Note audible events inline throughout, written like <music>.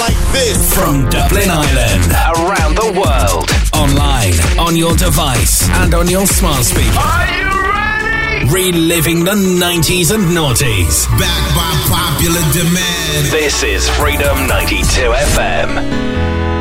like this. From Dublin Ireland, around the world, online, on your device, and on your smart speaker. Are you ready? Reliving the 90s and noughties. Back by popular demand. This is Freedom 92 FM.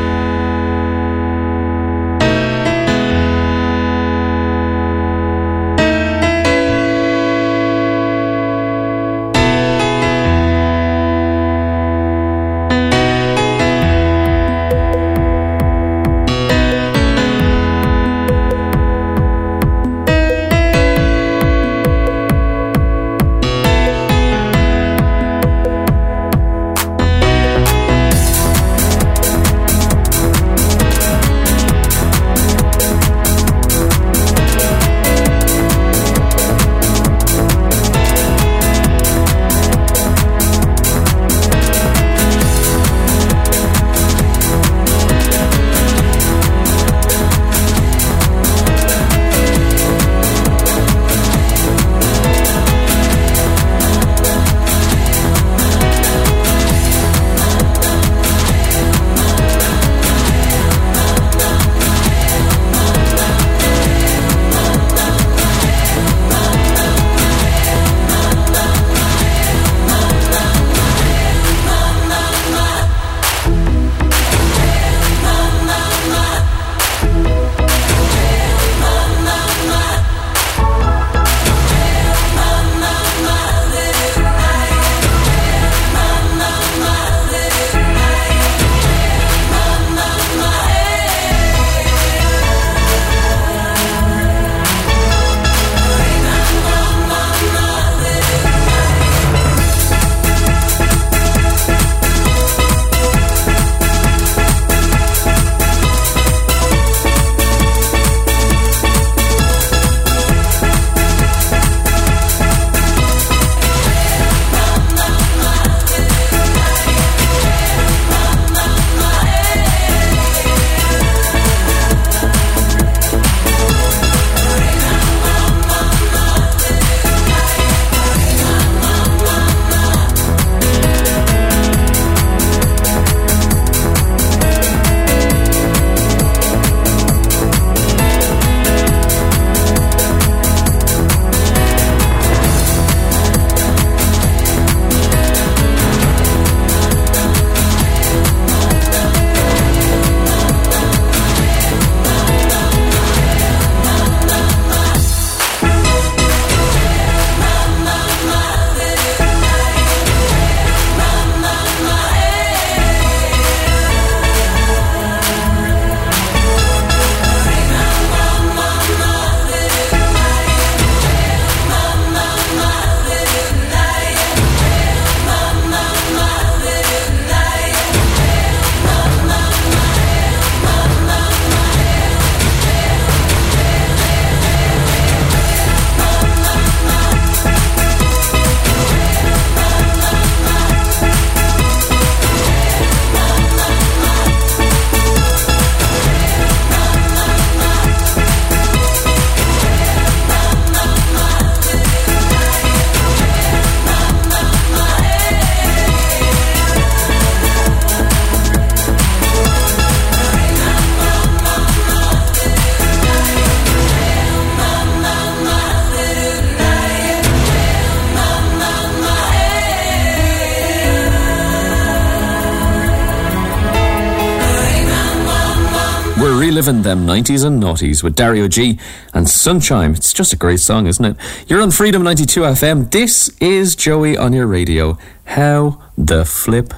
Reliving them 90s and noughties with Dario G and Sunshine. It's just a great song, isn't it? You're on Freedom 92 FM. This is Joey on your radio. How the flip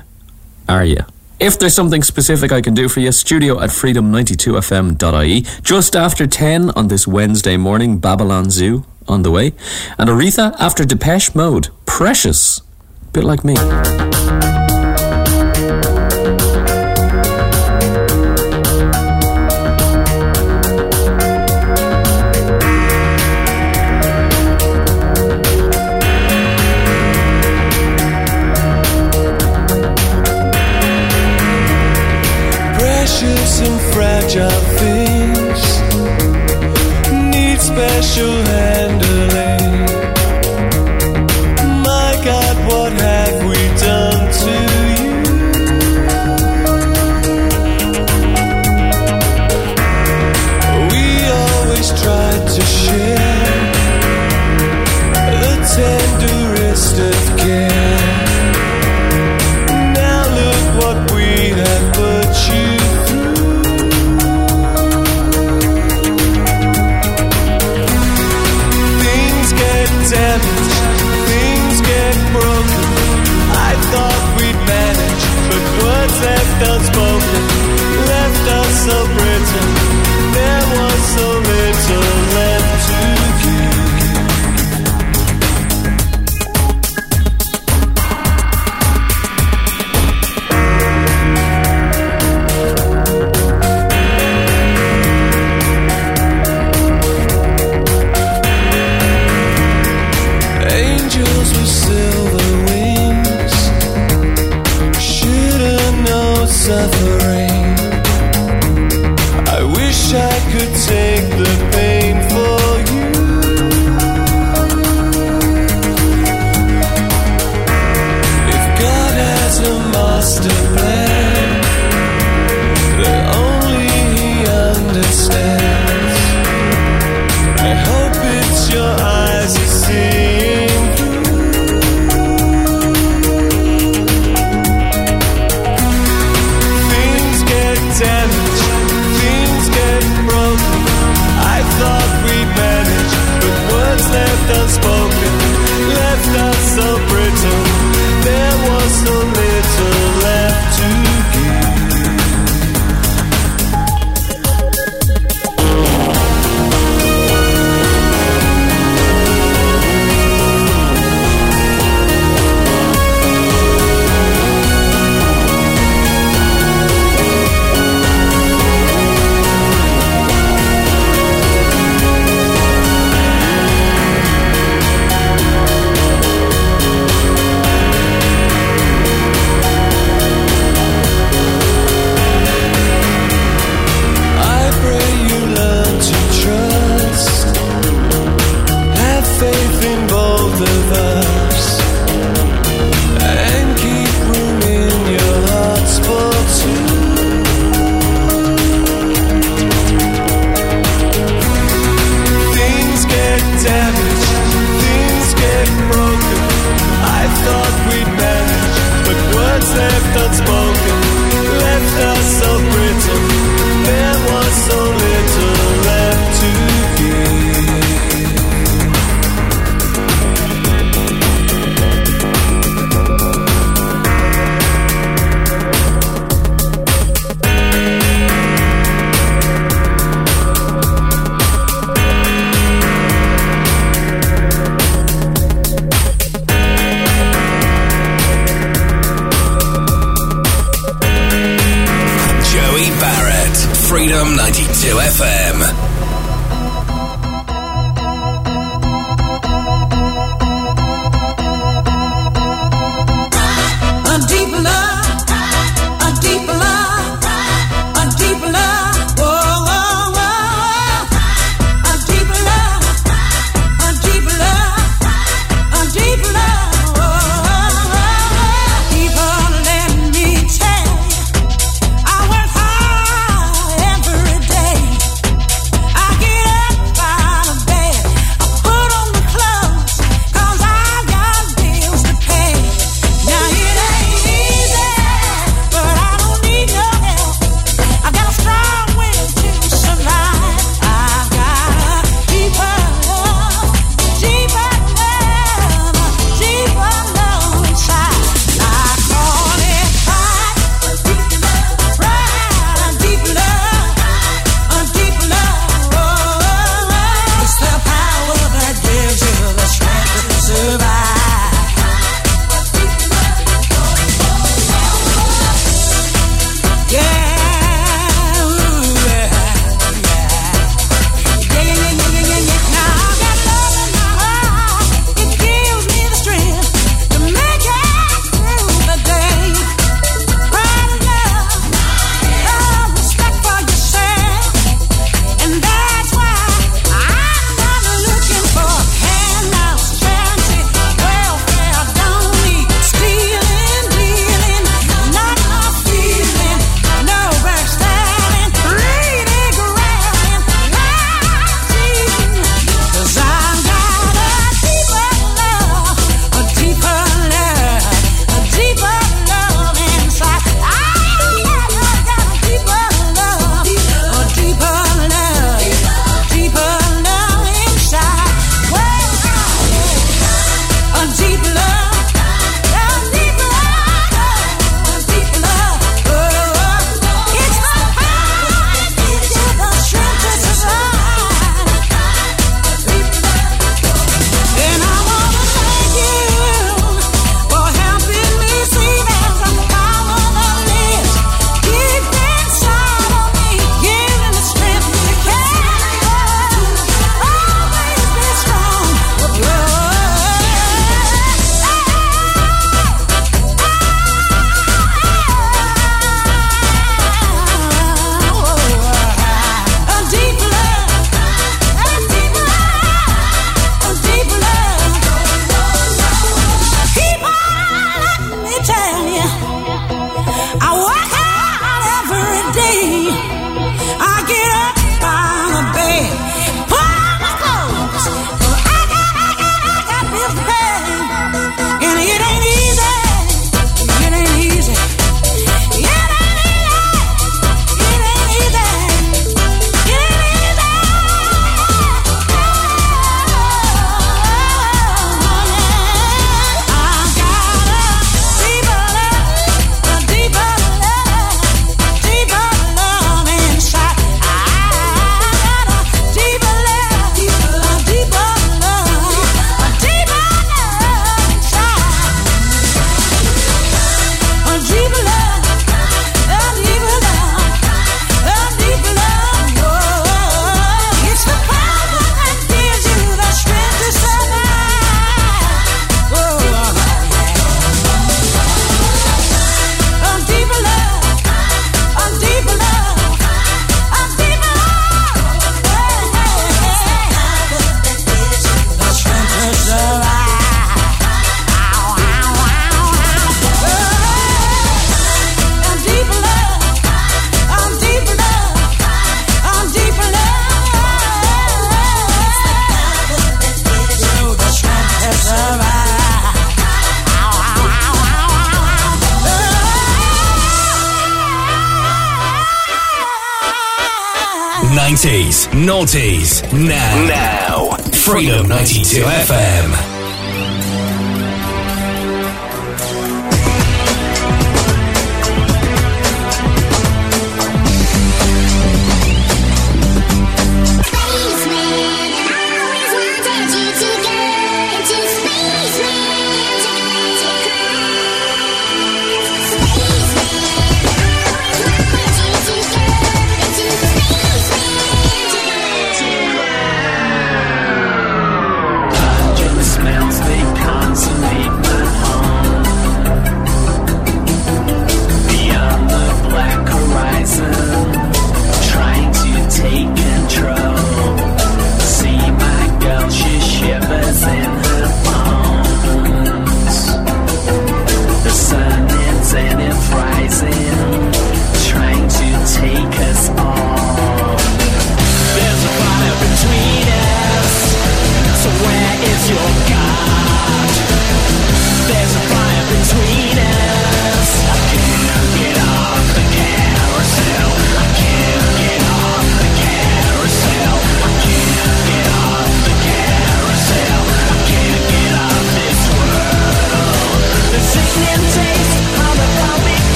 are you? If there's something specific I can do for you, studio at freedom92fm.ie. Just after 10 on this Wednesday morning, Babylon Zoo on the way. And Aretha after Depeche Mode. Precious. Bit like me.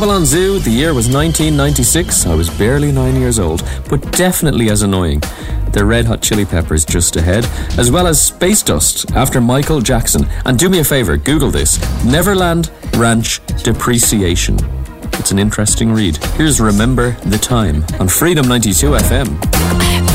Babylon Zoo, the year was 1996. I was barely nine years old, but definitely as annoying. The Red Hot Chili Peppers just ahead, as well as Spacedust after Michael Jackson. And do me a favor, Google this Neverland Ranch Depreciation. It's an interesting read. Here's Remember the Time on Freedom 92 FM.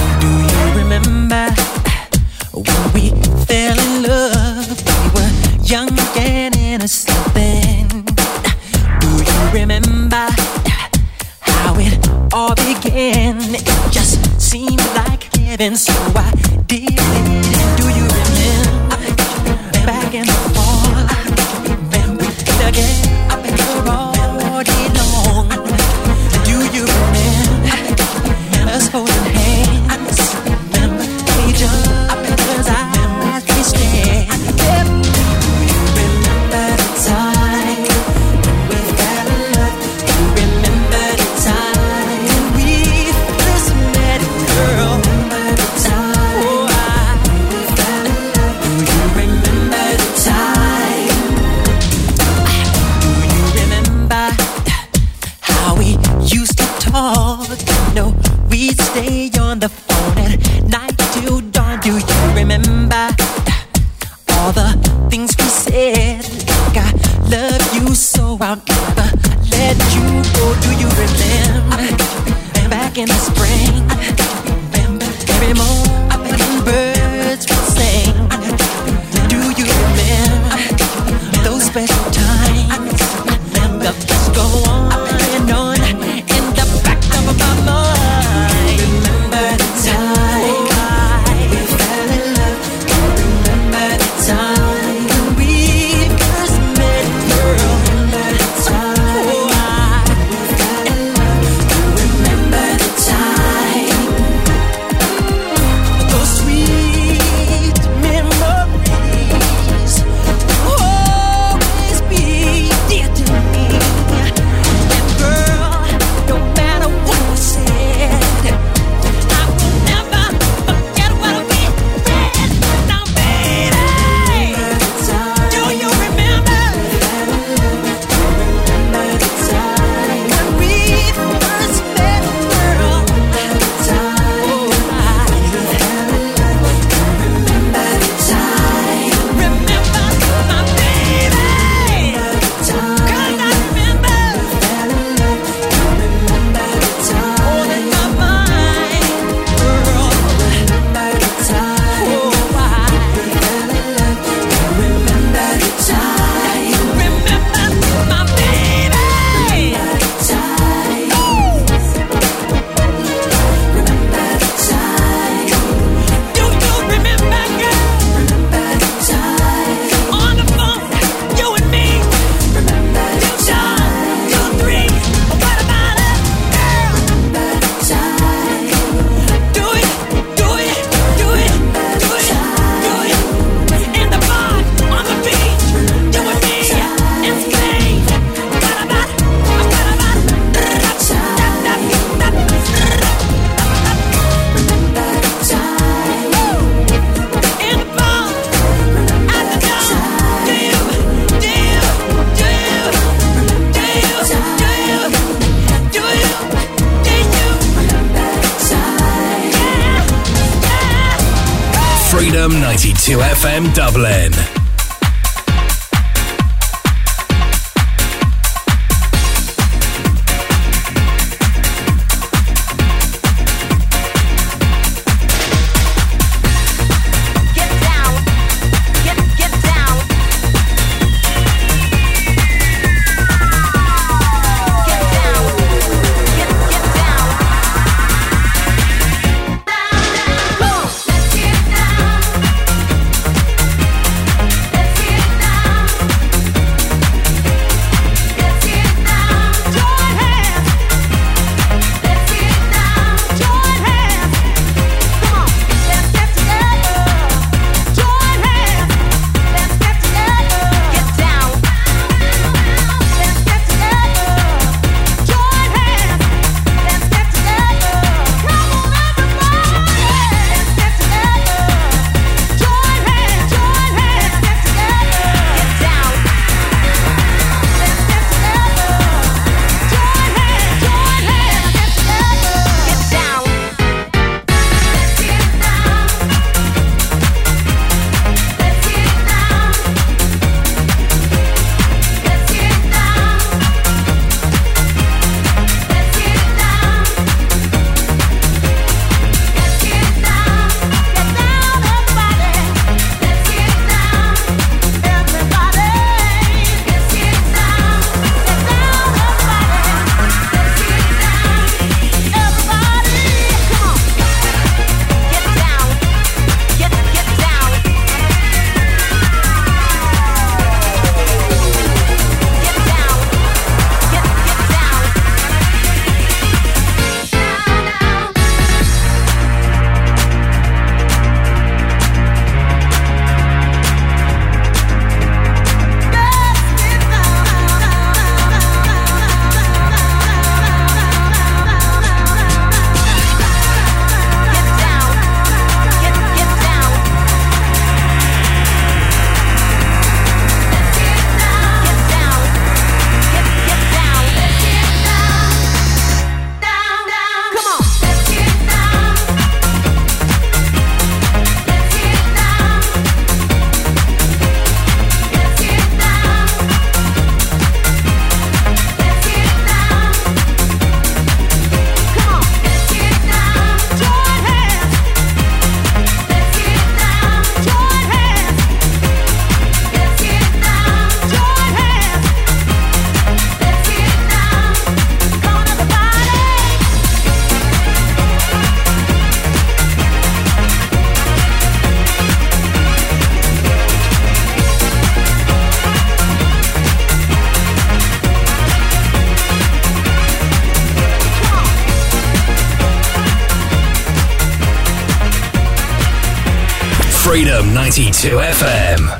92 FM.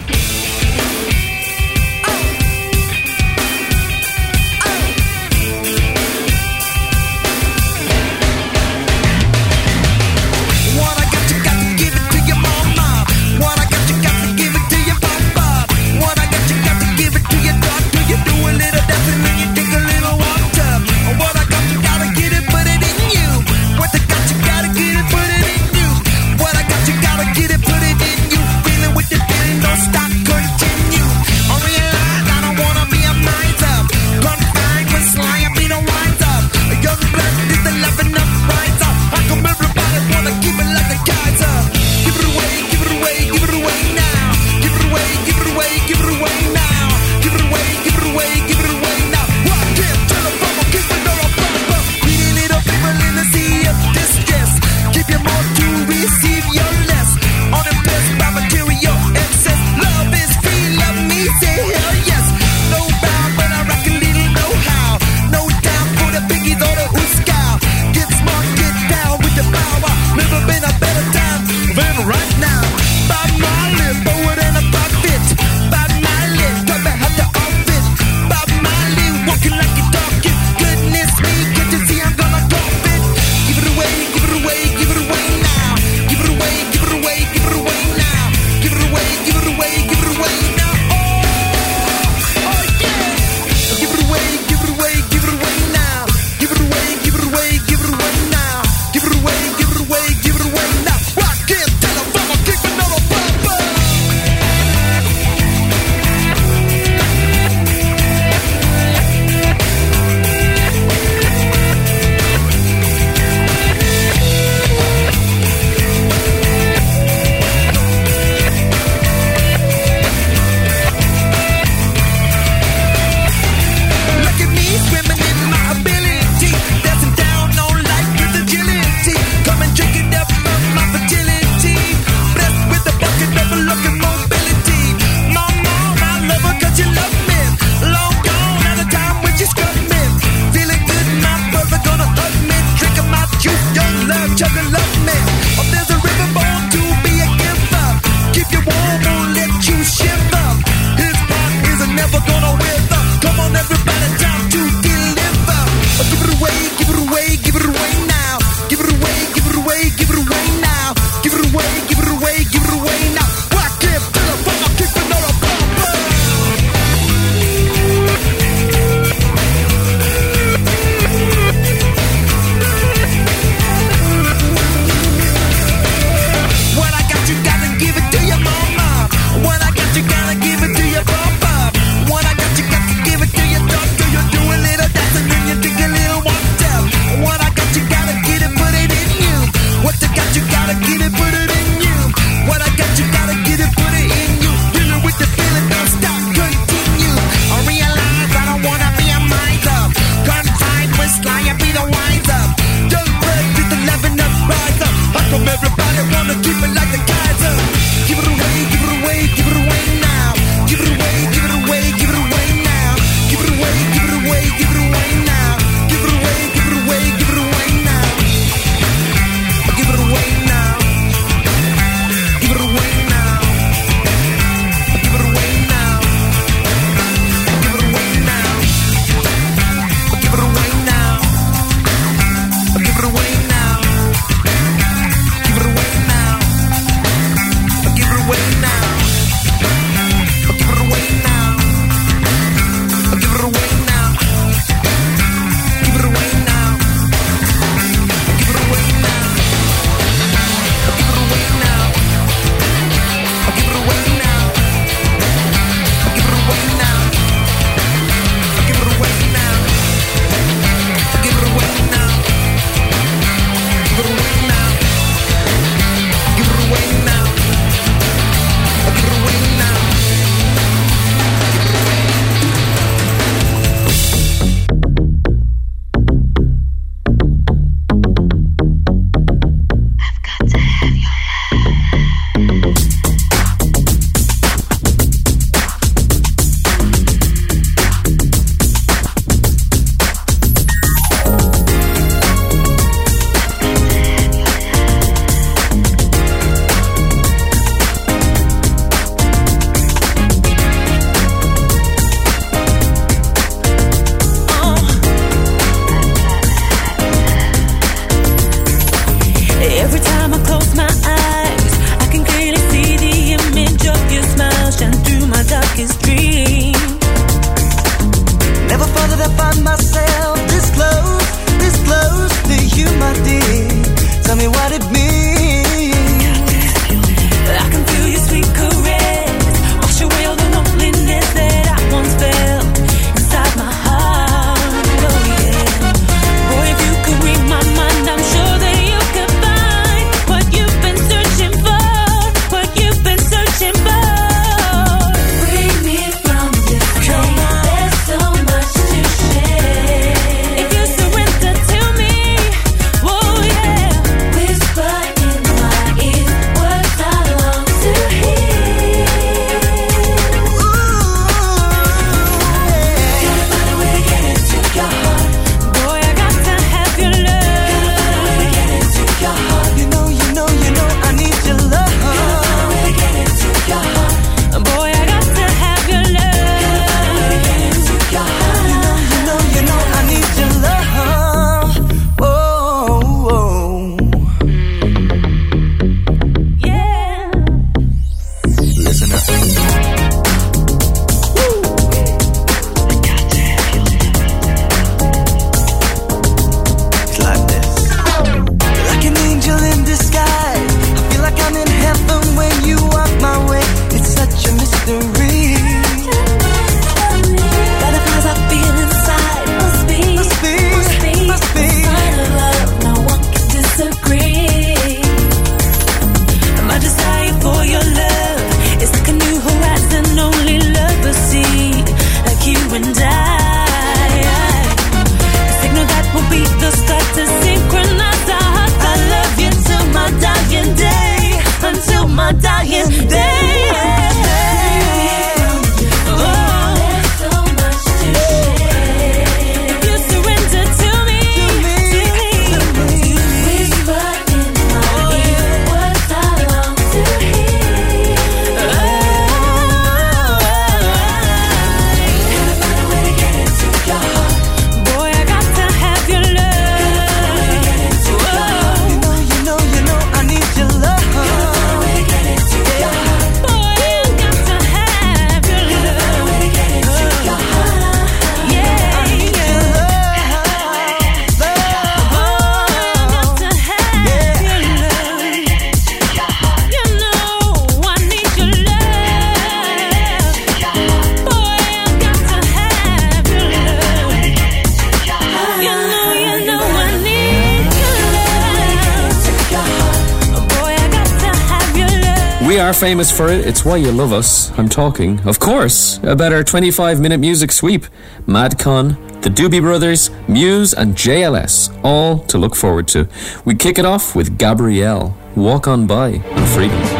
famous for it. It's why you love us. I'm talking, of course, about our 25 minute music sweep. MadCon, the Doobie Brothers, Muse, and JLS. All to look forward to. We kick it off with Gabrielle. Walk on by and freedom.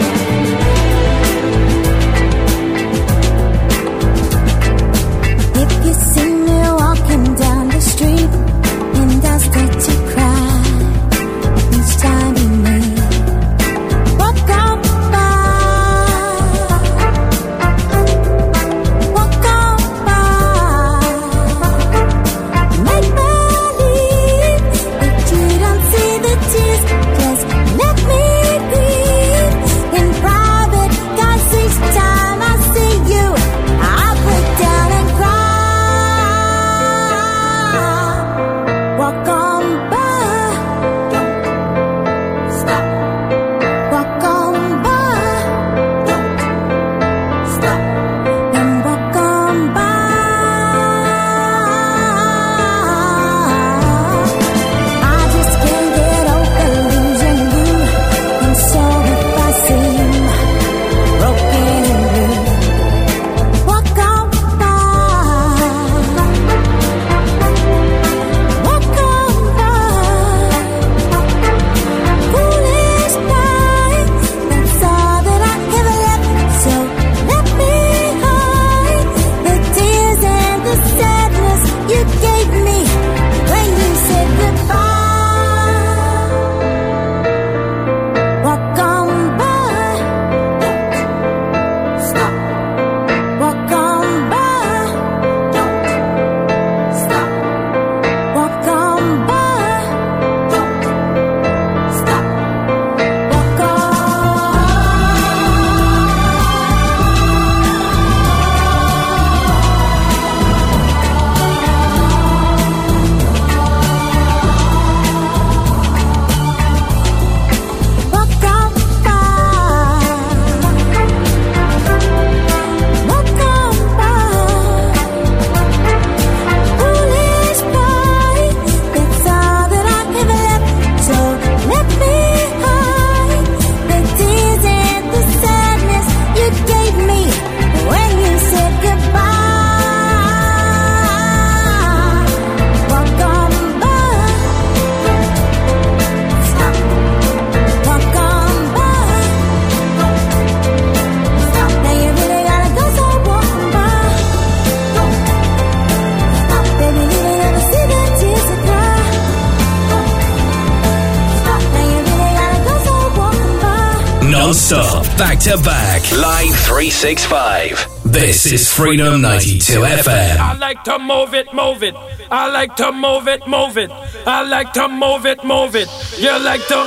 96.5. This is Freedom 92 FM. I like to move it, move it. I like to move it, move it. I like to move it, move it. You like to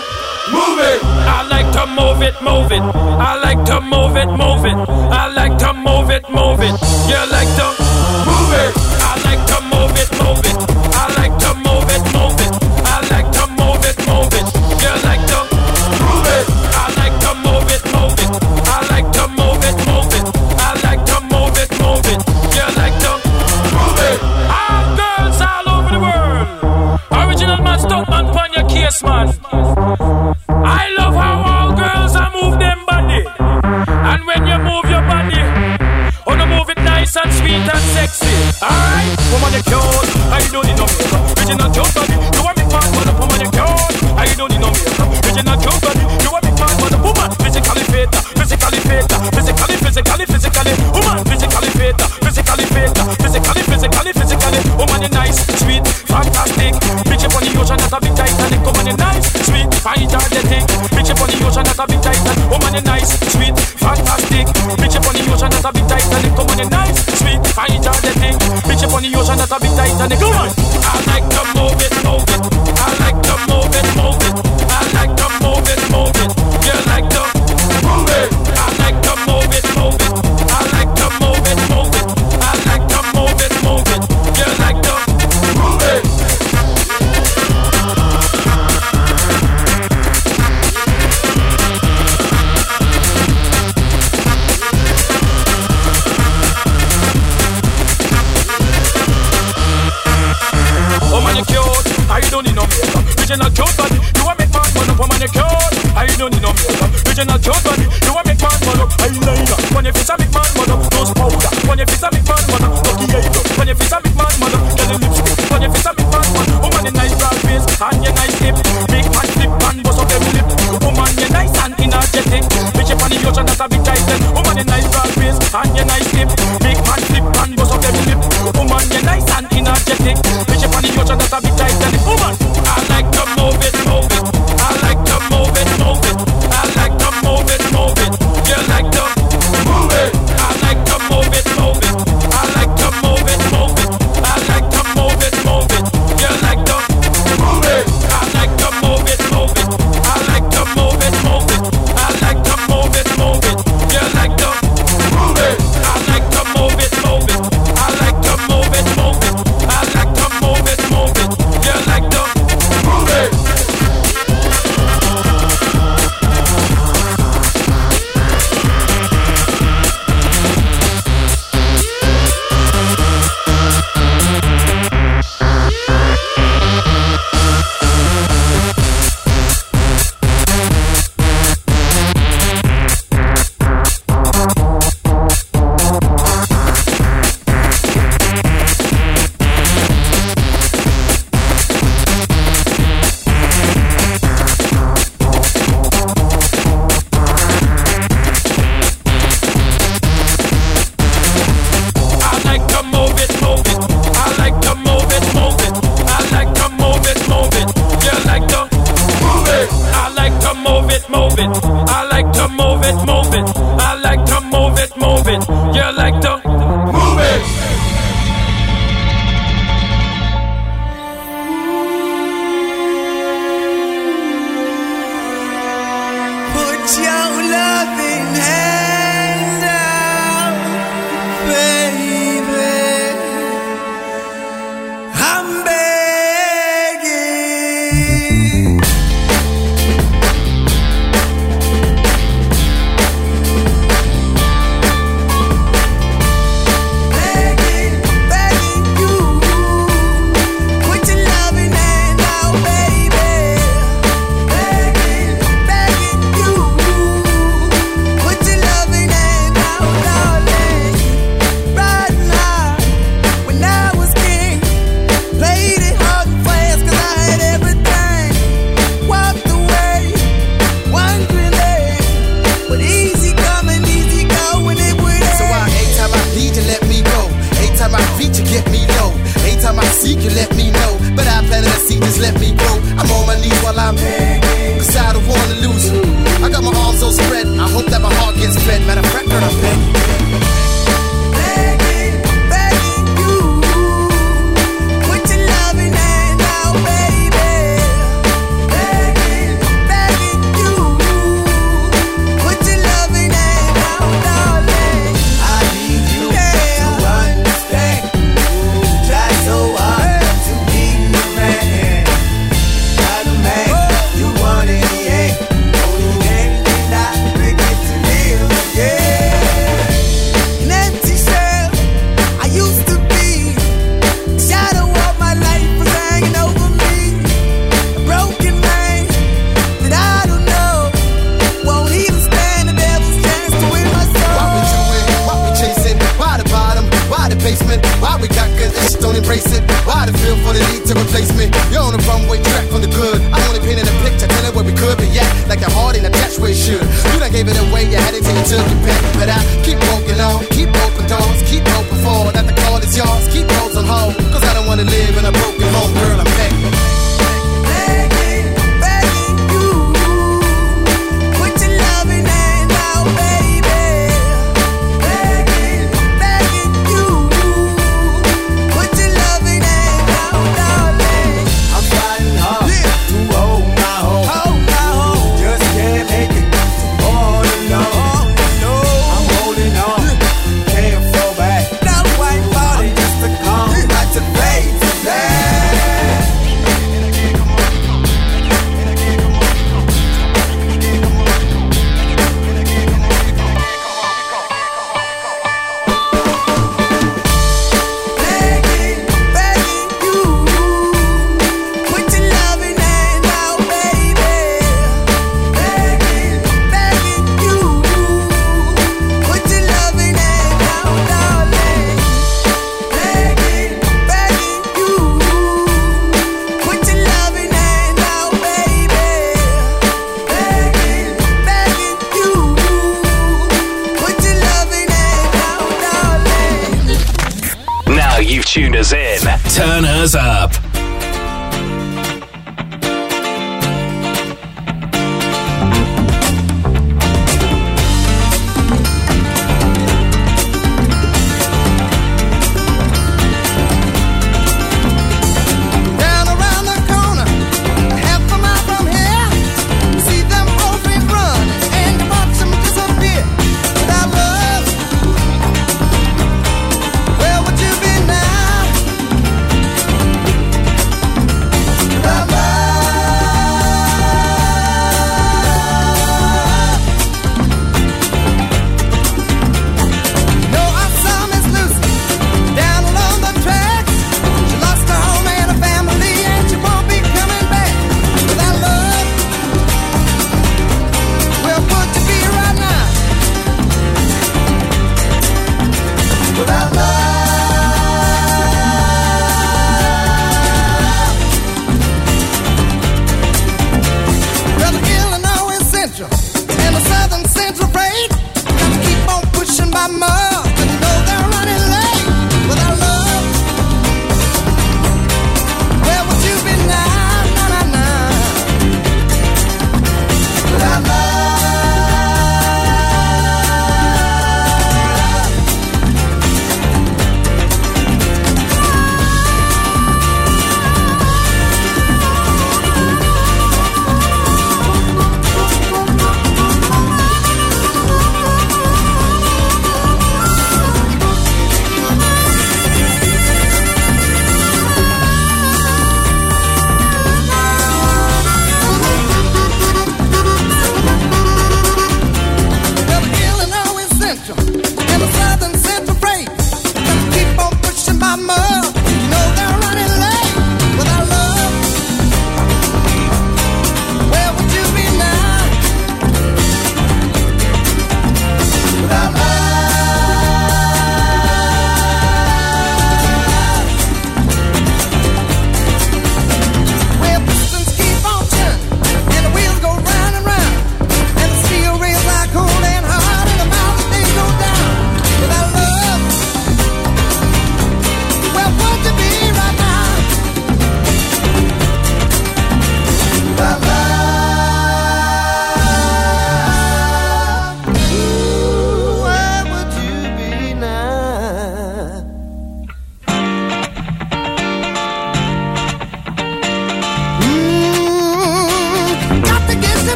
move it. I like to move it, move it. I like to move it, move it. I like to move it, move it. You like to move it. I like to move it, move it. I don't need no makeup. Bitch, body. You but a woman. I don't need no makeup. Bitch, body. You but a woman physically physically physically, physically, physically, woman physically physically physically, physically, physically. Woman you nice, sweet, fantastic. Bitch, upon the ocean that a big Titanic. Woman you nice, sweet. Bitch, upon the ocean a big Woman you nice, sweet, fantastic. Bitch, upon the ocean that a big Woman you nice, sweet. Bitch up on the ocean, that's a big Titanic. Come on! I like to move. original truth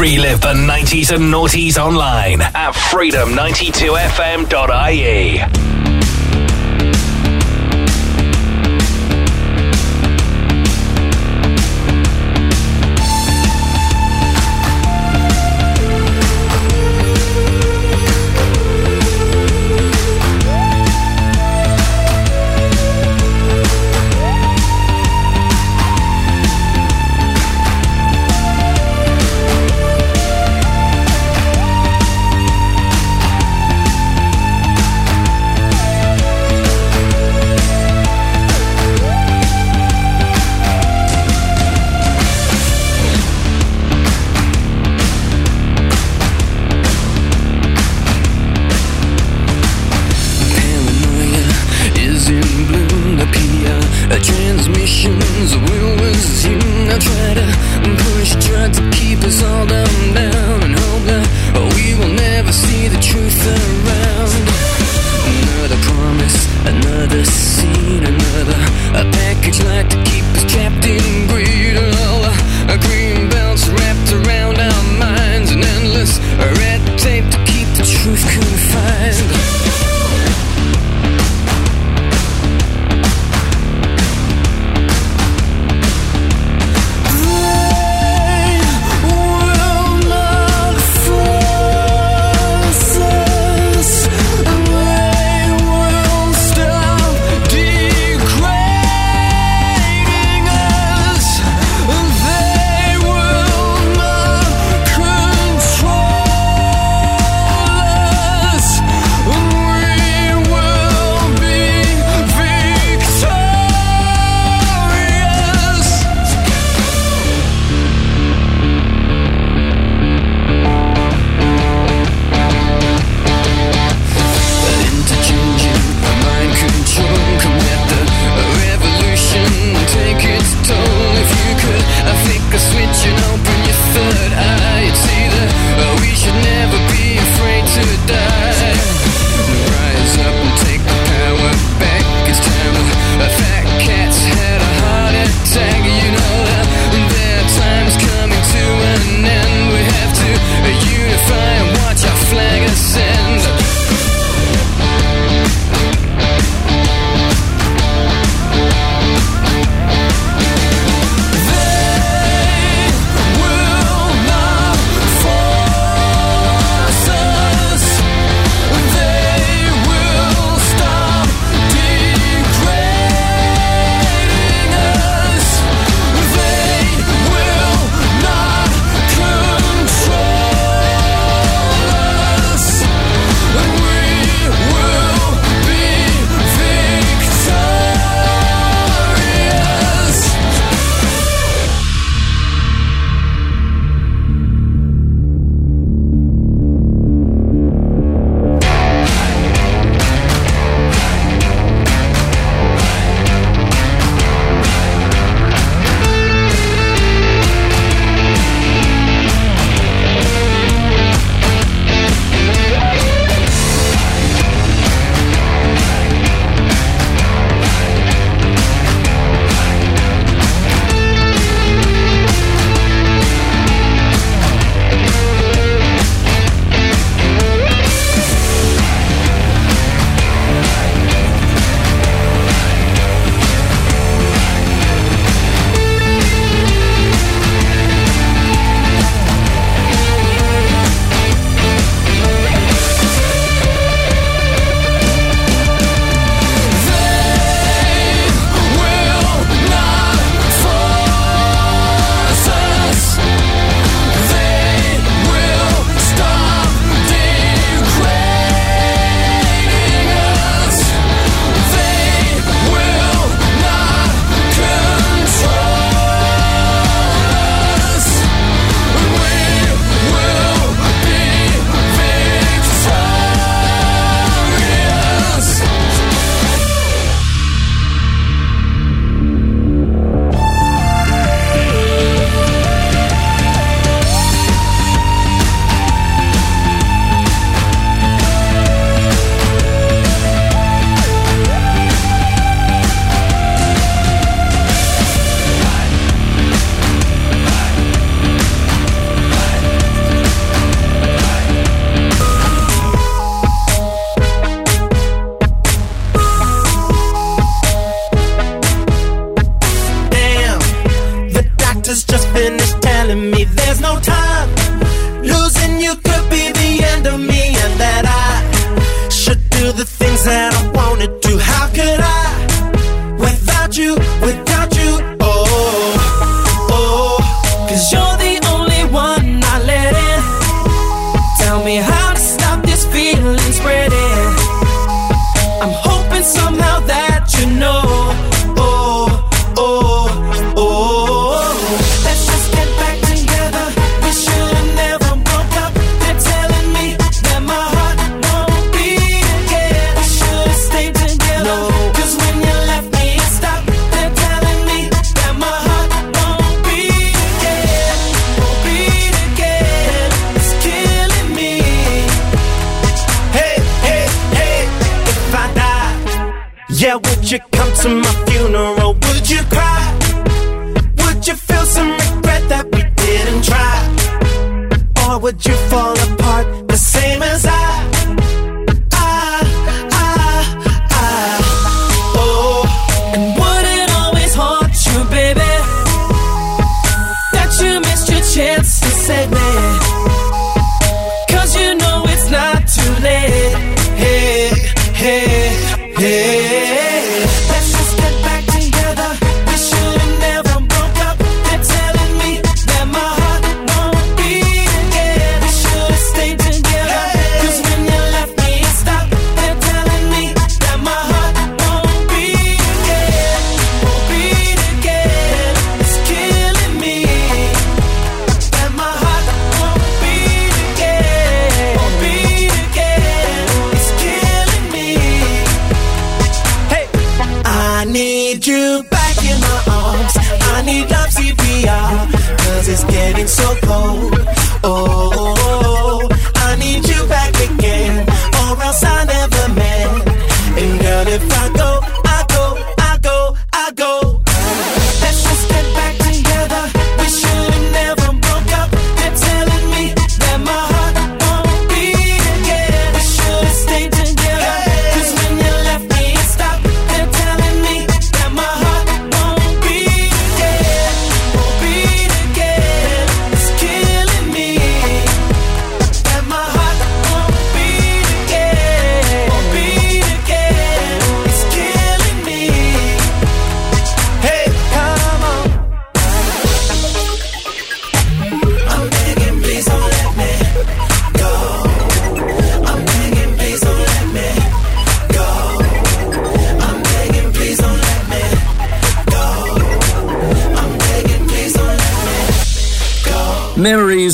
Relive the 90s and noughties online at freedom92fm.ie.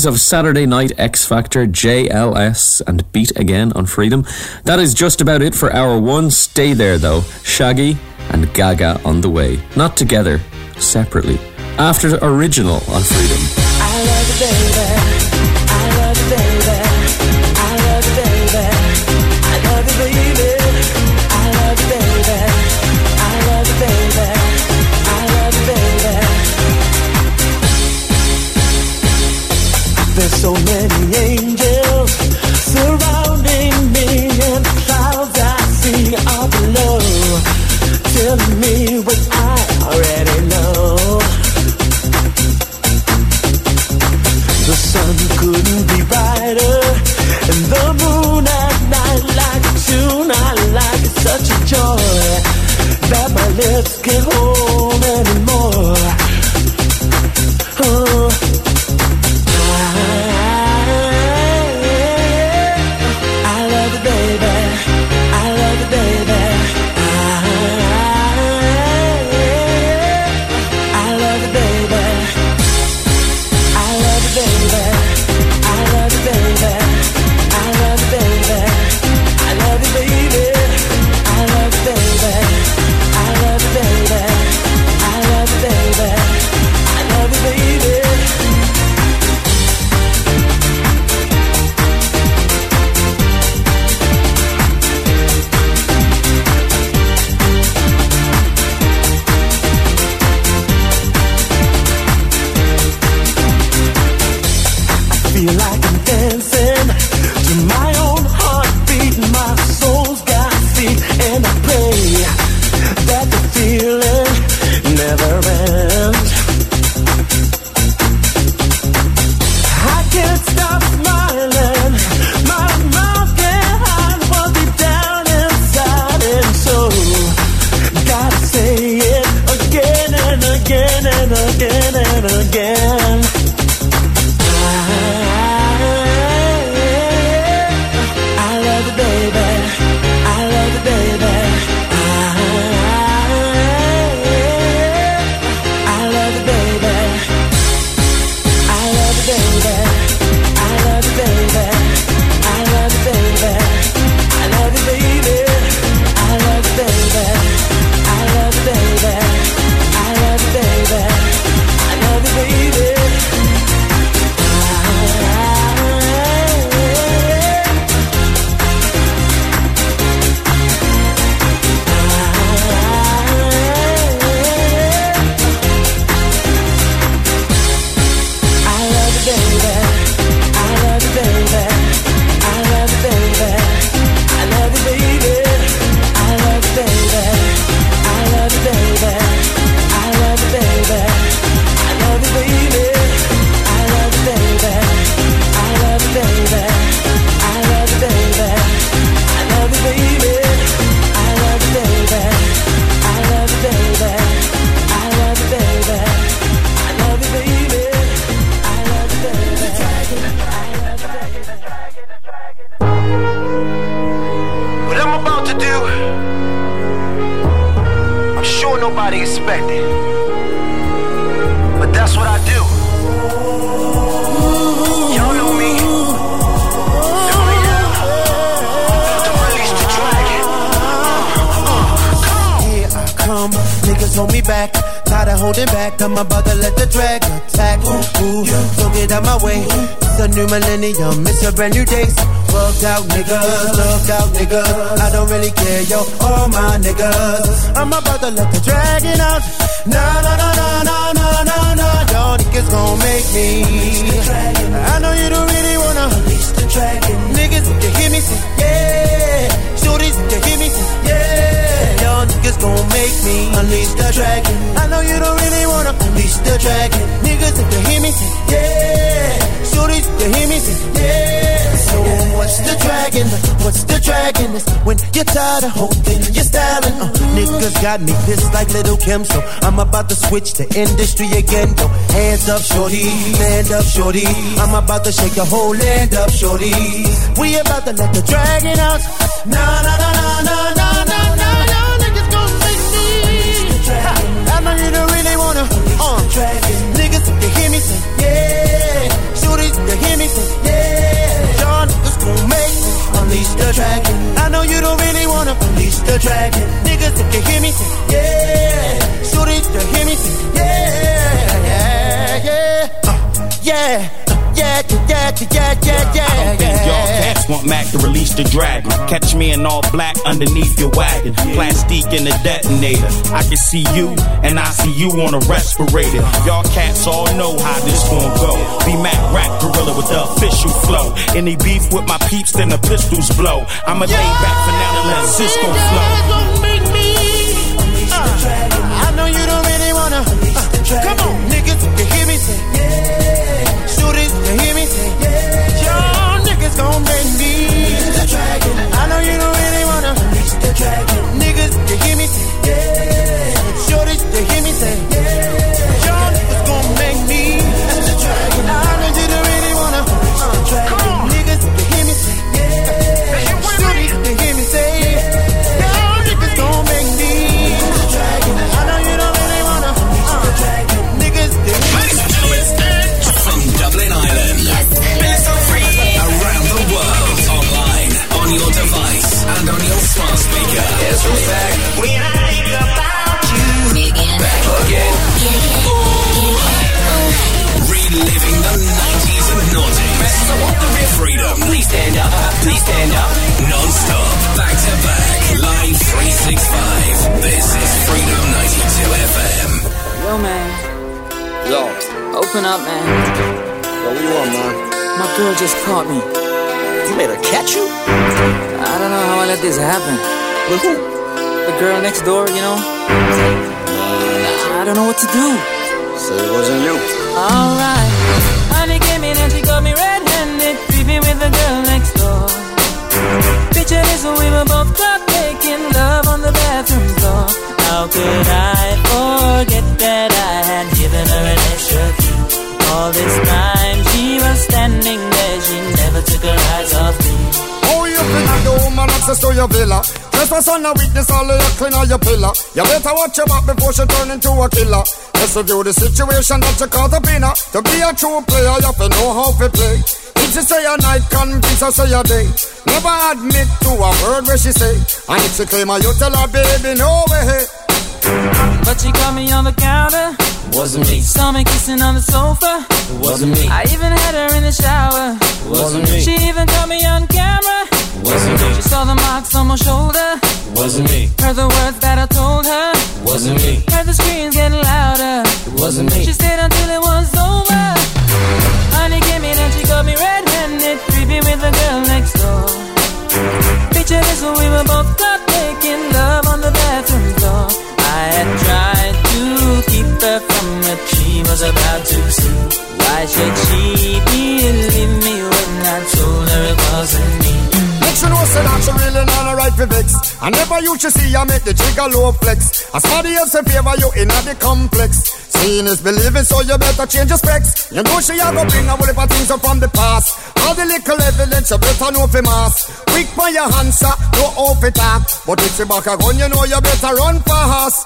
of Saturday Night X Factor, JLS, and Beat Again on Freedom. That is just about it for hour one. Stay there though. Shaggy and Gaga on the way. Not together, separately. After the original on Freedom. que voy millennium, it's a brand new day. So out niggas, loved out niggas. I don't really care, yo, all my niggas. I'm about to let the dragon out. Nah, nah, nah, nah, nah, nah, nah, nah. Y'all niggas gon' make me. I know you don't really wanna. Unleash the dragon. Niggas, if you hear me say, yeah. Shorties, if you hear me say, yeah. Y'all niggas gon' make me. Unleash the dragon. I know you don't really wanna. Unleash the dragon. Niggas, if you hear me say, yeah. If you hear me yeah. So what's the dragon? What's the dragon? When you're tired of holding your styling. Uh, niggas got me pissed like Lil' Kim, so I'm about to switch the industry again. Yo, hands up, shorty, stand up, shorty. I'm about to shake the whole land up, shorty. We about to let the dragon out. Nah, nah, nah, nah, nah, nah, nah, nah, nah. Niggas gon' make me. Ha, I know you don't really wanna. Uh, niggas, you hear me yeah. Y'all niggas gon' make me unleash the dragon. I know you don't really wanna unleash the dragon. Niggas, if you hear me yeah. Shorties, if you hear me yeah, yeah, yeah. Uh, yeah. Yeah, yeah, yeah, yeah, yeah, yeah, I don't think y'all cats want Mac to release the dragon. Catch me in all black underneath your wagon. Plastique in the detonator. I can see you, and I see you on a respirator. Y'all cats all know how this gon' go. Be Mac rap gorilla with the official flow. Any beef with my peeps, then the pistols blow. I'ma lay back for now and let Sisqó flow. I know you don't really wanna. Uh, come on, niggas, you hear me say, yeah. Shooters, you hear me. Y'all niggas gon' make me. I know you don't really wanna. Niggas, you hear me Yo, man. Yo, Open up, man. yo, what you want, man? My girl just caught me. You made her catch you? I don't know how I let this happen. With who? The girl next door, you know? I don't know what to do. So it wasn't you. Alright. Honey came in and she got me red-handed, creepy with the girl next door. Picture this, we were both caught making love on the bathroom floor. How could I forget that I had given her an extra key? All this time she was standing there, she never took her eyes off me. Oh, you finna the woman access to your villa. Trespass on a witness, all of your clean on your pillar. You better watch your back before she turn into a killer. Let's review the situation that you caught up in her. To be a true player, you have to know how to play. If she say a night, convince her say a day. Never admit to a word where she say. And if she claim her, you tell her, baby, no way. But she caught me on the counter. Wasn't me. Saw me kissing on the sofa. Wasn't me. I even had her in the shower. Wasn't me. She even caught me on camera. Wasn't me. She saw the marks on my shoulder. Wasn't me. Heard the words that I told her. Wasn't me. Heard the screams getting louder. Wasn't me. She stayed until it was over. Honey came in and she got me red-handed, creepy with the girl next door. Picture this, we were both caught making love on the bathroom floor. I had tried to keep her from what she was about to see. Why should she believe me when I told her it wasn't me? Sure know say that she really not a right for vex. I never used to see I make the jigger low flex. As somebody else in favor you in the complex. Venus believing, so you better change your specs. You know she a go bring a whole heap things up from the past. All the little evidence you better know fi mass. Quick by your hands, answer, no off it up. But if she back a gun, you know you better run fast.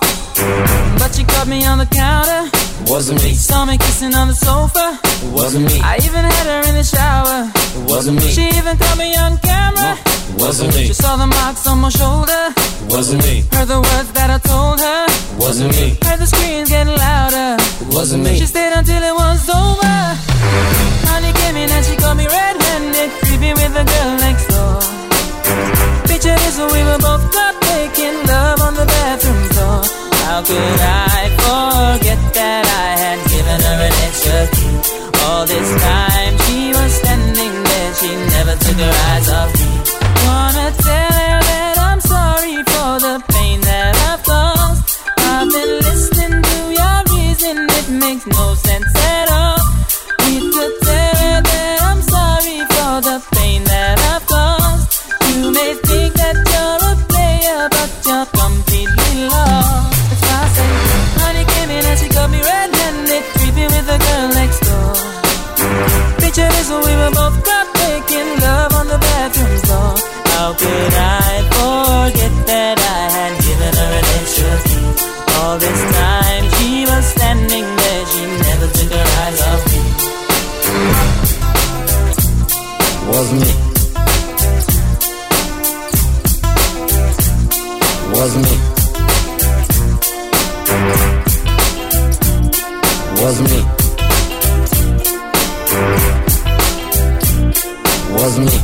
But she caught me on the counter. Wasn't me. Saw me kissing on the sofa. Wasn't me. I even had her in the shower. Wasn't me. She even caught me on camera. No, wasn't me. She saw the marks on my shoulder. Wasn't me. Heard the words that I told her. Wasn't me. Heard the screams getting louder. It wasn't me. She stayed until it was over. Honey came in and she caught me red-handed, creeping with a girl next door. Picture this, we were both caught making love on the bathroom floor. How could I forget that I had given her an extra key? All this time she was standing there, she never took her eyes off me. Wanna each so we were both caught making love on the bathroom floor. How could I forget that I had given her an extra key? All this time she was standing there, she never took her eyes off me. Was me. Was me. Was me. wasn't it?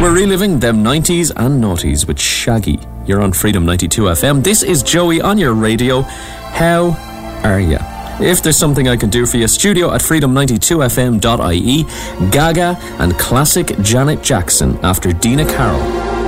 We're reliving them 90s and noughties with Shaggy. You're on Freedom 92 FM. This is Joey on your radio. How are you? If there's something I can do for you, studio at freedom92fm.ie, Gaga and classic Janet Jackson after Dina Carroll.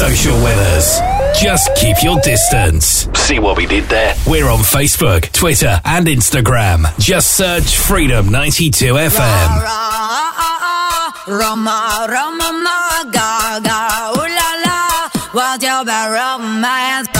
Social with us. Just keep your distance. See what we did there? We're on Facebook, Twitter, and Instagram. Just search Freedom 92 FM. Roma, Roma, ma, ga, ga, ooh la la. What's your bad romance?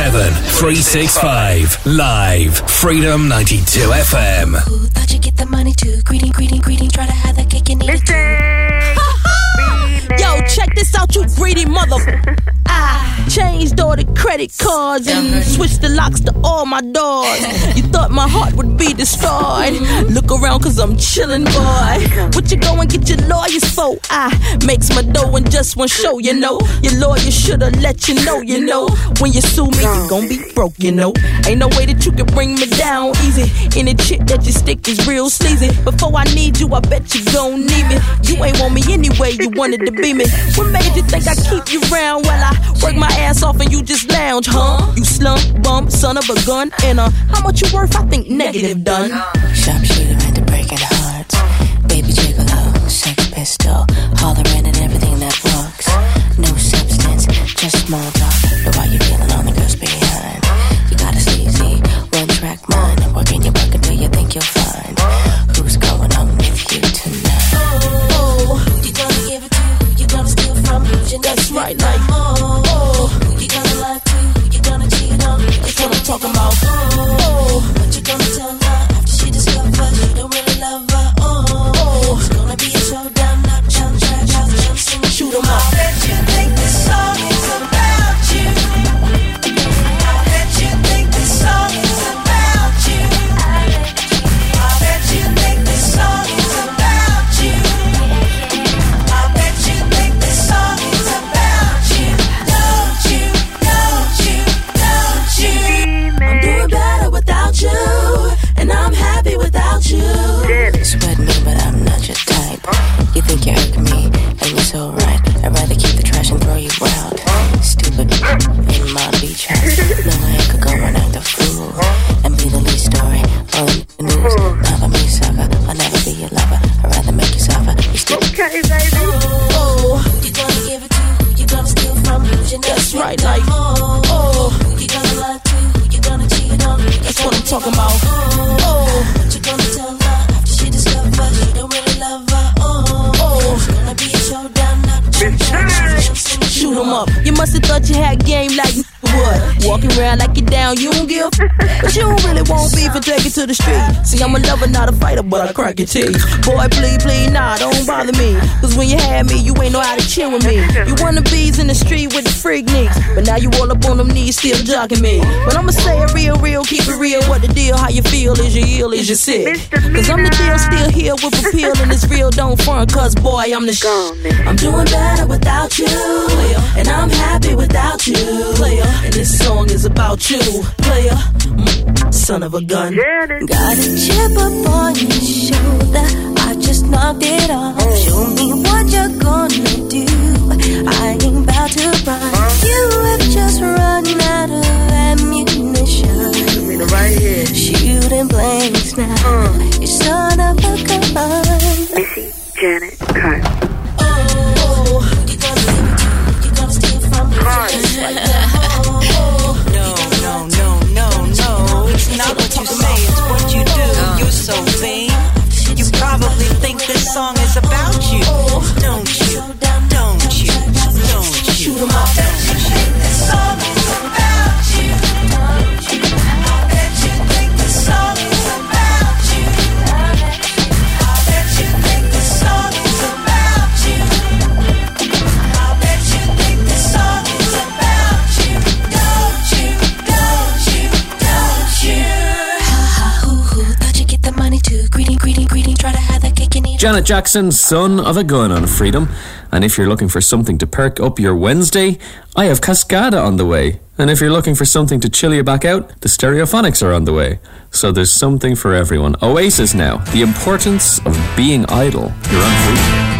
365. Live. Freedom 92 FM. Thought you get the money too. Greeting, greeting, greeting. Try to have that cake and eat it. <laughs> Yo, check this out, you greedy mother. <laughs> I changed all the credit cards and switched the locks to all my doors. <laughs> You thought my heart would be destroyed. Look around, cause I'm chillin', boy. What you go and get your lawyers for? I makes my dough in just one show, you know. Your lawyer shoulda let you know, you know. When you sue me, you gon' be broke, you know. Ain't no way that you can bring me down easy. Any chick that you stick is real sleazy. Before I need you, I bet you gon' need me. You ain't want me anyway, you wanted to be me. What made you think I keep you round while I work my ass off and you just lounge, huh? You slump bum, son of a gun, and uh, how much you worth? I think negative done. Sharpshooter into breaking hearts. Baby gigolo, sex pistol. Hollering and everything that walks. No substance, just small talk. But why you feeling on the girls behind? You got a sleazy, one track mind. Working your work until you think you'll find who's going on with you tonight. Oh, Who you gonna give it to? Who you gonna steal from? Who's your That's next right, victim? like, what? Around you don't give. But you don't really want beef and take it to the street. See, I'm a lover, not a fighter, but I crack your teeth. Boy, please, please, nah, don't bother me. Cause when you had me, you ain't know how to chill with me. You wanna bees in the street with the freak nicks. But now you all up on them knees, still jogging me. But I'ma say it real, real, keep it real. What the deal? How you feel? Is you ill? Is you sick? Cause I'm the deal, still here with appeal. And it's real, don't front, cause boy, I'm the sh- I'm doing better without you. And I'm happy without you. And this song is about you, player. Mm, Son of a gun. Got a chip up on your shoulder. I just knocked it off. Show me what you're gonna do. I ain't about to run. You have just run out of ammunition. Right here. Shooting blanks now. You son of a gun. Missy Janet Carter. Janet Jackson, Son of a Gun on Freedom. And if you're looking for something to perk up your Wednesday, I have Cascada on the way. And if you're looking for something to chill you back out, the Stereophonics are on the way. So there's something for everyone. Oasis now. The importance of being idle. You're on Freedom.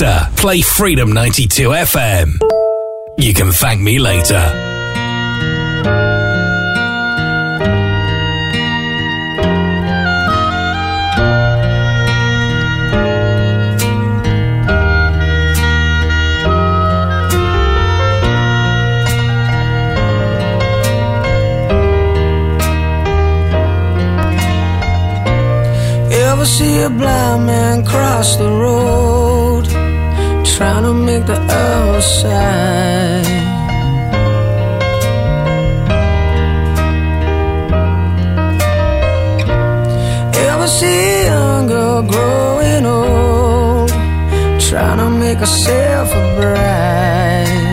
Alexa, play Freedom 92 FM. You can thank me later. Ever see a blind man cross the road trying to make the outside. Ever see young girl growing old, trying to make herself a bride.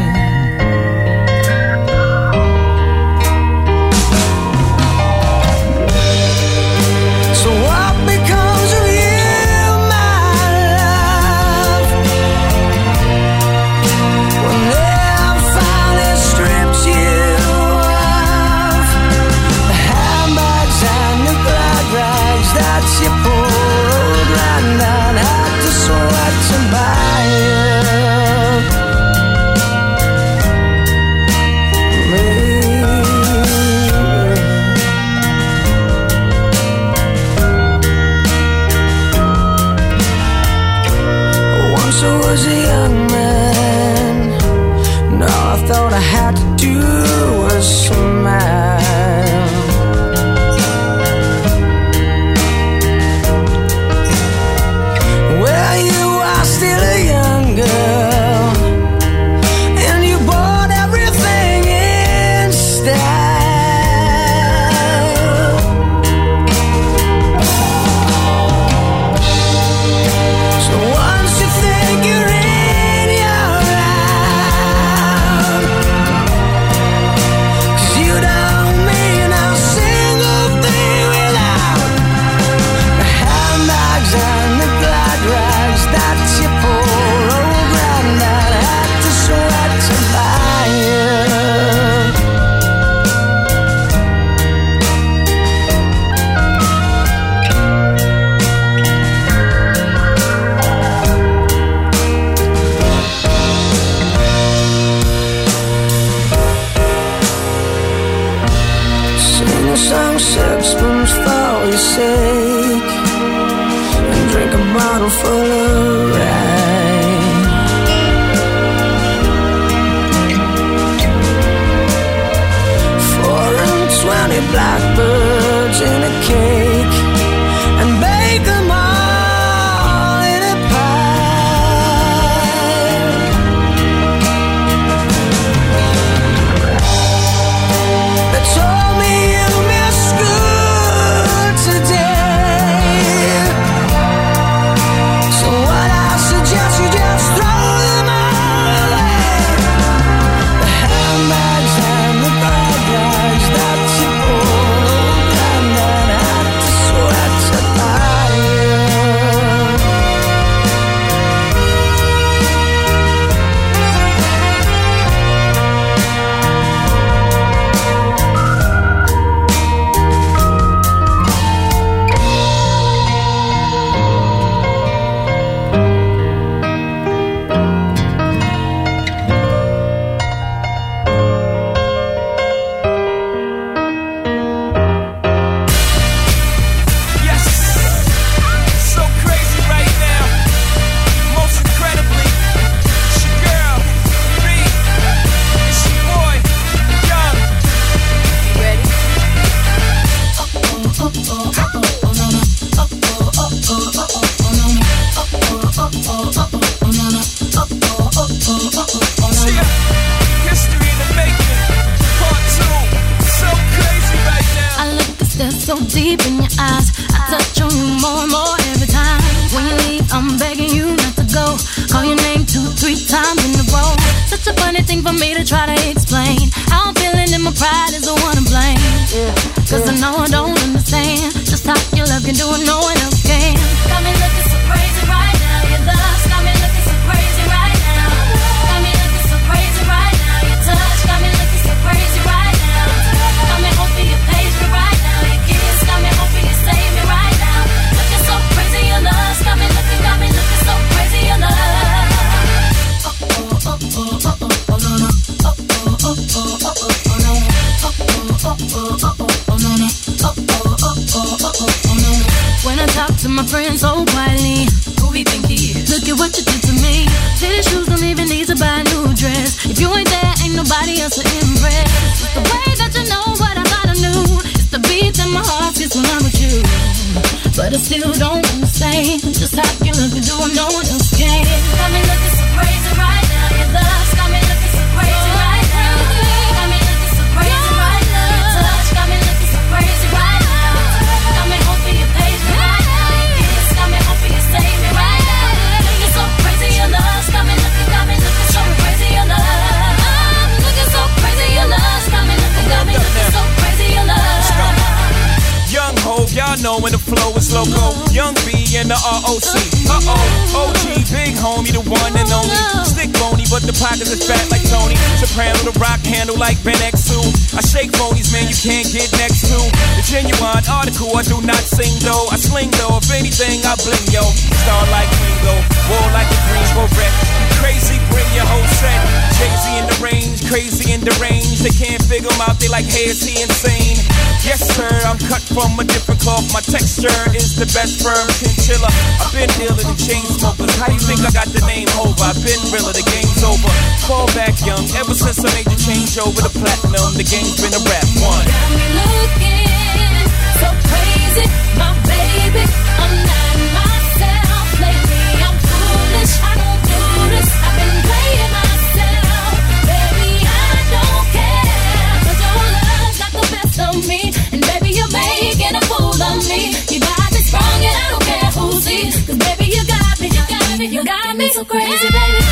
You got me so crazy, baby.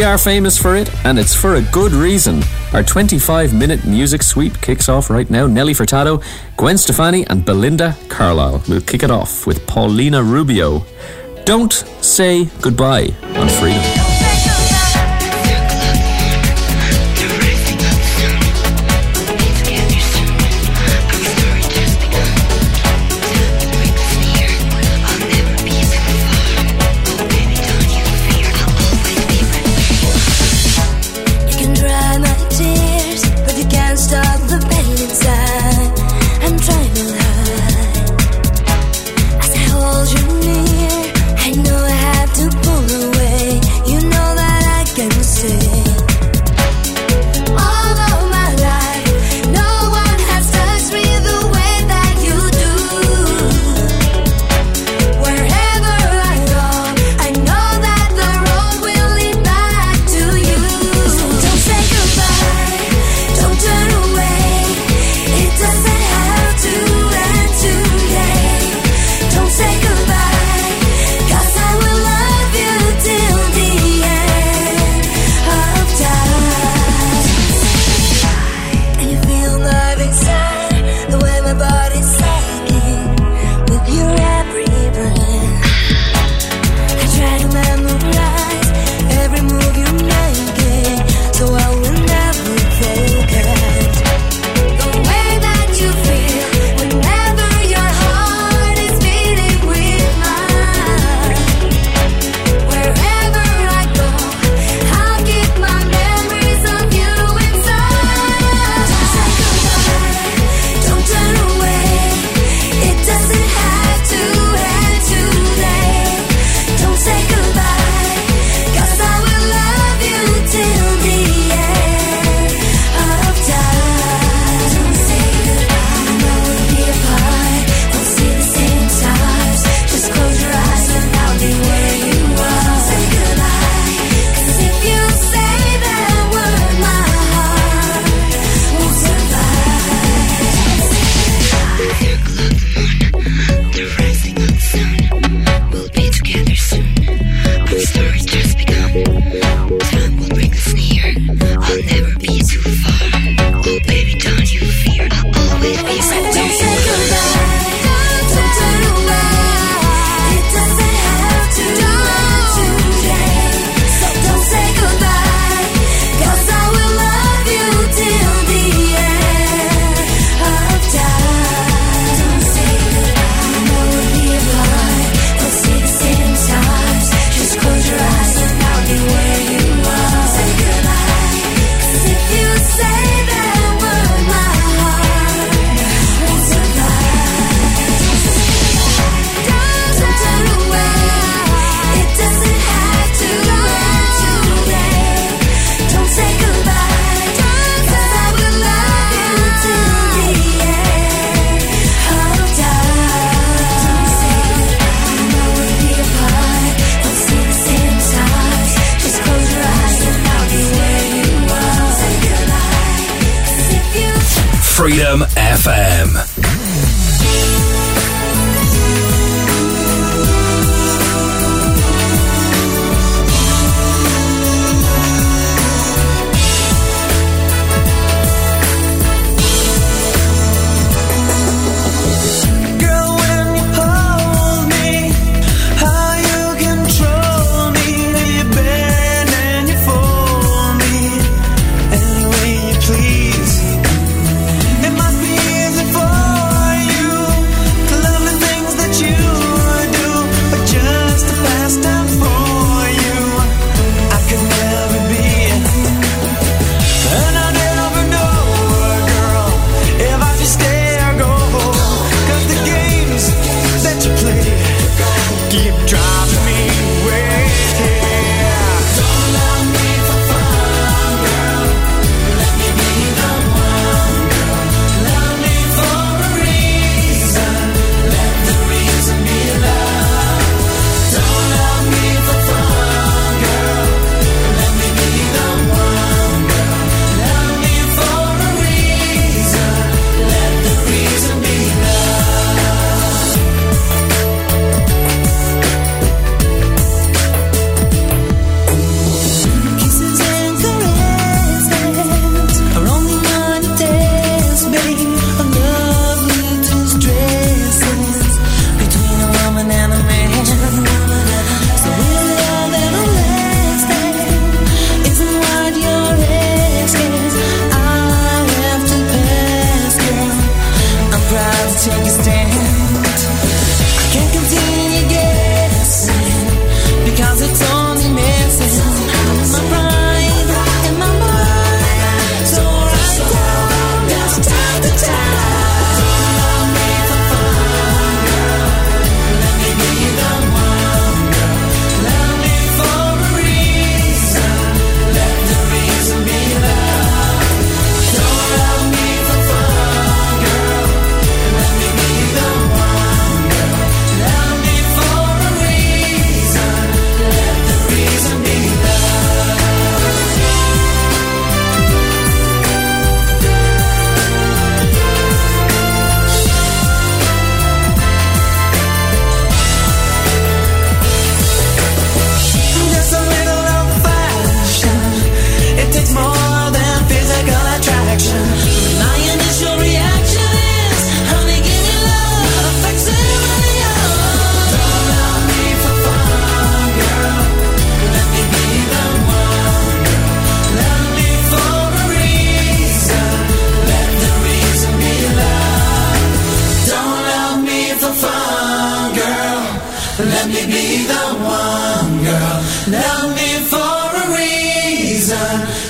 We are famous for it, and it's for a good reason. Our 25 minute music sweep kicks off right now. Nelly Furtado, Gwen Stefani, and Belinda Carlisle. We'll kick it off with Paulina Rubio. Don't say goodbye on Freedom.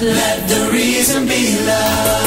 Let the reason be love.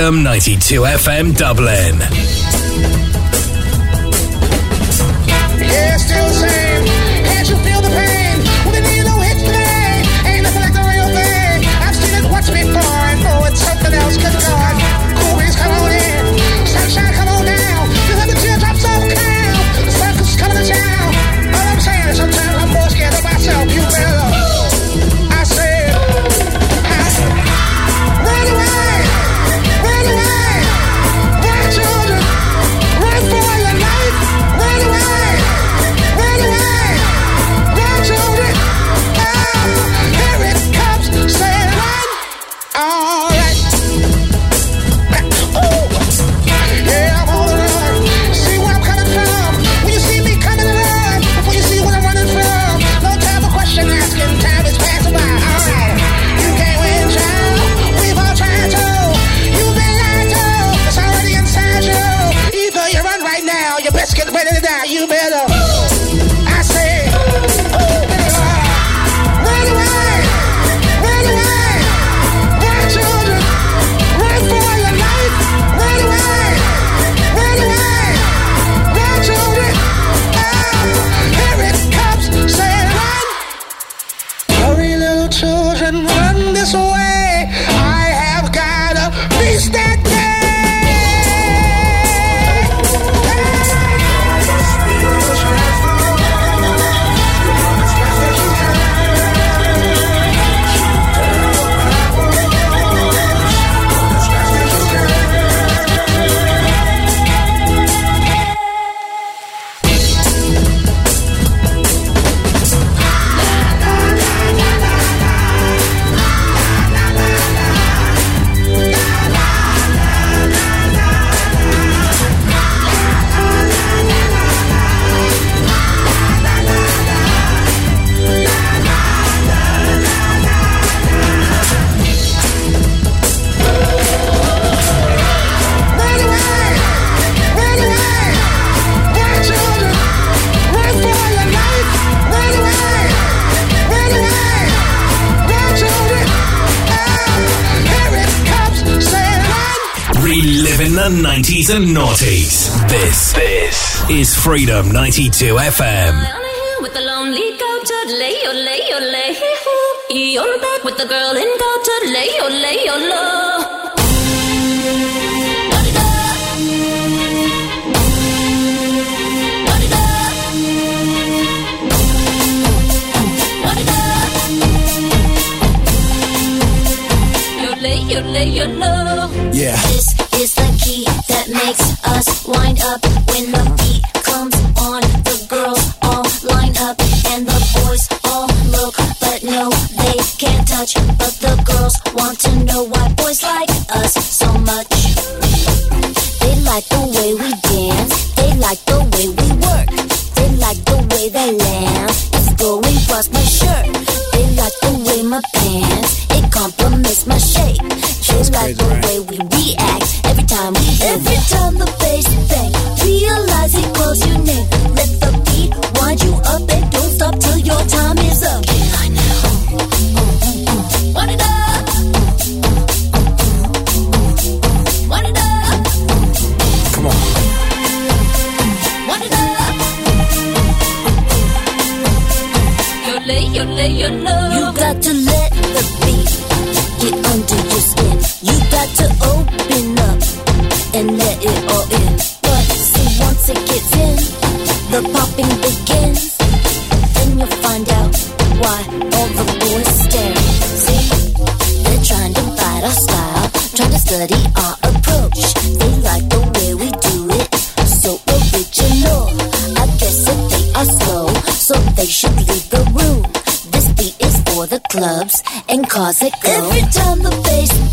Freedom 92 FM Dublin. Freedom 92 FM. study our approach. They like the way we do it, so original. I guess if they are slow, so they should leave the room. This beat is for the clubs and cars that go. Every time the bass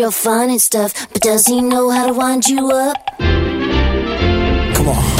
Your fun and stuff, but does he know how to wind you up? Come on.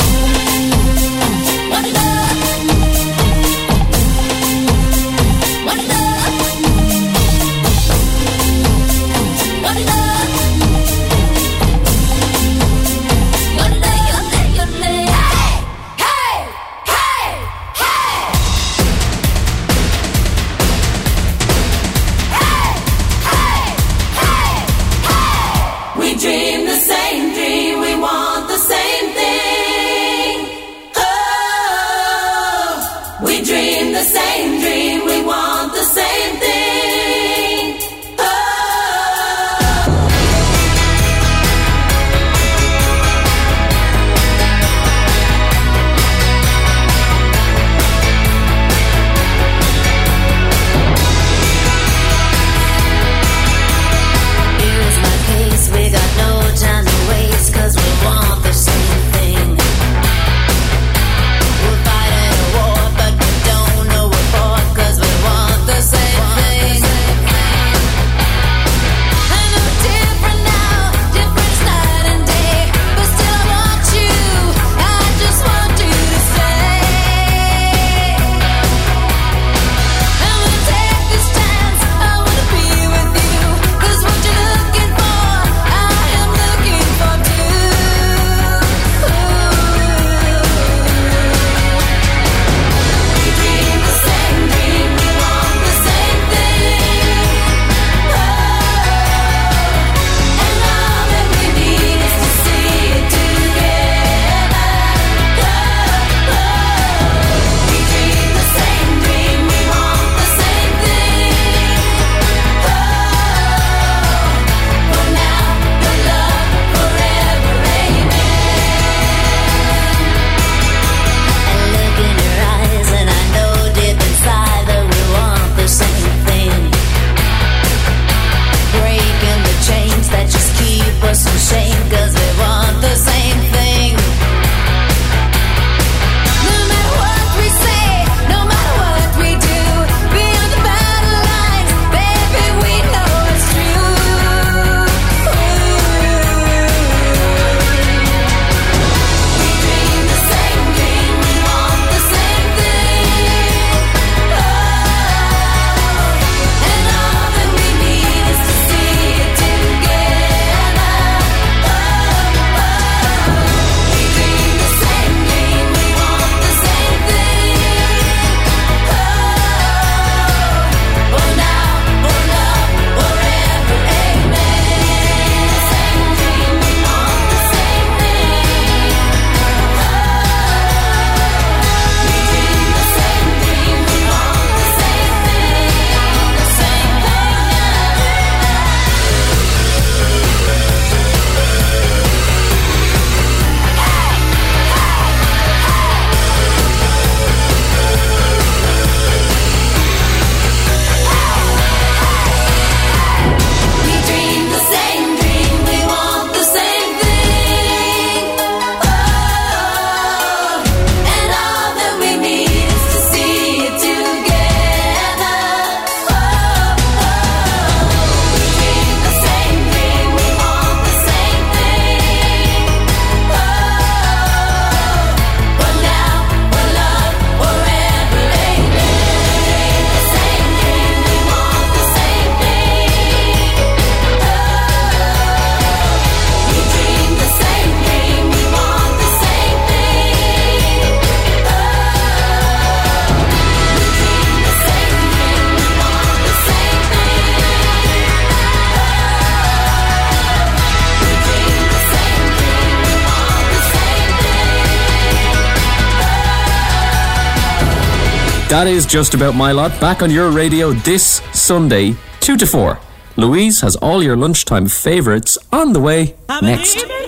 That is just about my lot. Back on your radio this Sunday, 2 to 4. Louise has all your lunchtime favorites on the way next.